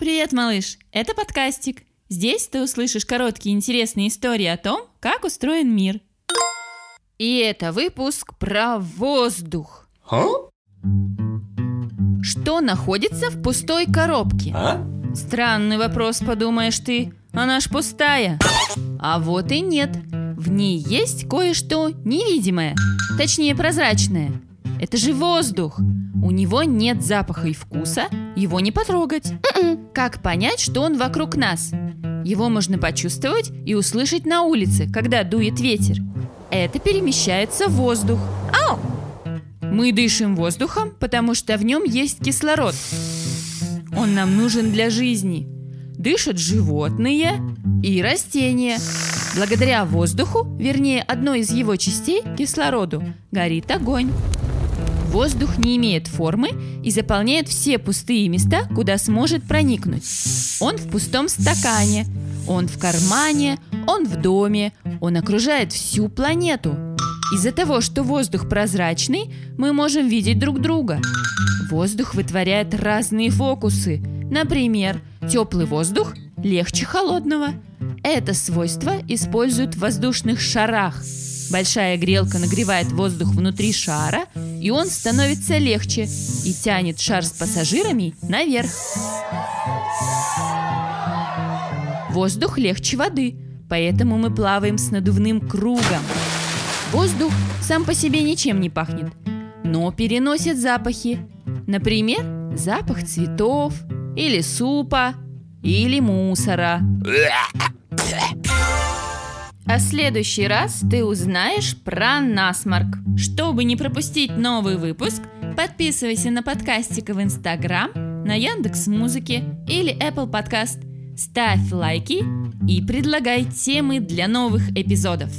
Привет, малыш! Это подкастик. Здесь ты услышишь короткие интересные истории о том, как устроен мир. И это выпуск про воздух. А? Что находится в пустой коробке? А? Странный вопрос, подумаешь ты. Она ж пустая. А вот и нет. В ней есть кое-что невидимое. Точнее, прозрачное. Это же воздух. У него нет запаха и вкуса, его не потрогать. Как понять, что он вокруг нас? Его можно почувствовать и услышать на улице, когда дует ветер. Это перемещается в воздух. Ау! Мы дышим воздухом, потому что в нем есть кислород. Он нам нужен для жизни. Дышат животные и растения. Благодаря воздуху, вернее одной из его частей, кислороду, горит огонь. Воздух не имеет формы и заполняет все пустые места, куда сможет проникнуть. Он в пустом стакане, он в кармане, он в доме, он окружает всю планету. Из-за того, что воздух прозрачный, мы можем видеть друг друга. Воздух вытворяет разные фокусы. Например, теплый воздух легче холодного. Это свойство используют в воздушных шарах. Большая грелка нагревает воздух внутри шара, и он становится легче и тянет шар с пассажирами наверх. Воздух легче воды, поэтому мы плаваем с надувным кругом. Воздух сам по себе ничем не пахнет, но переносит запахи. Например, запах цветов, или супа, или мусора. А в следующий раз ты узнаешь про насморк. Чтобы не пропустить новый выпуск, подписывайся на подкастика в Инстаграм, на Яндекс Музыке или Apple Podcast. Ставь лайки и предлагай темы для новых эпизодов.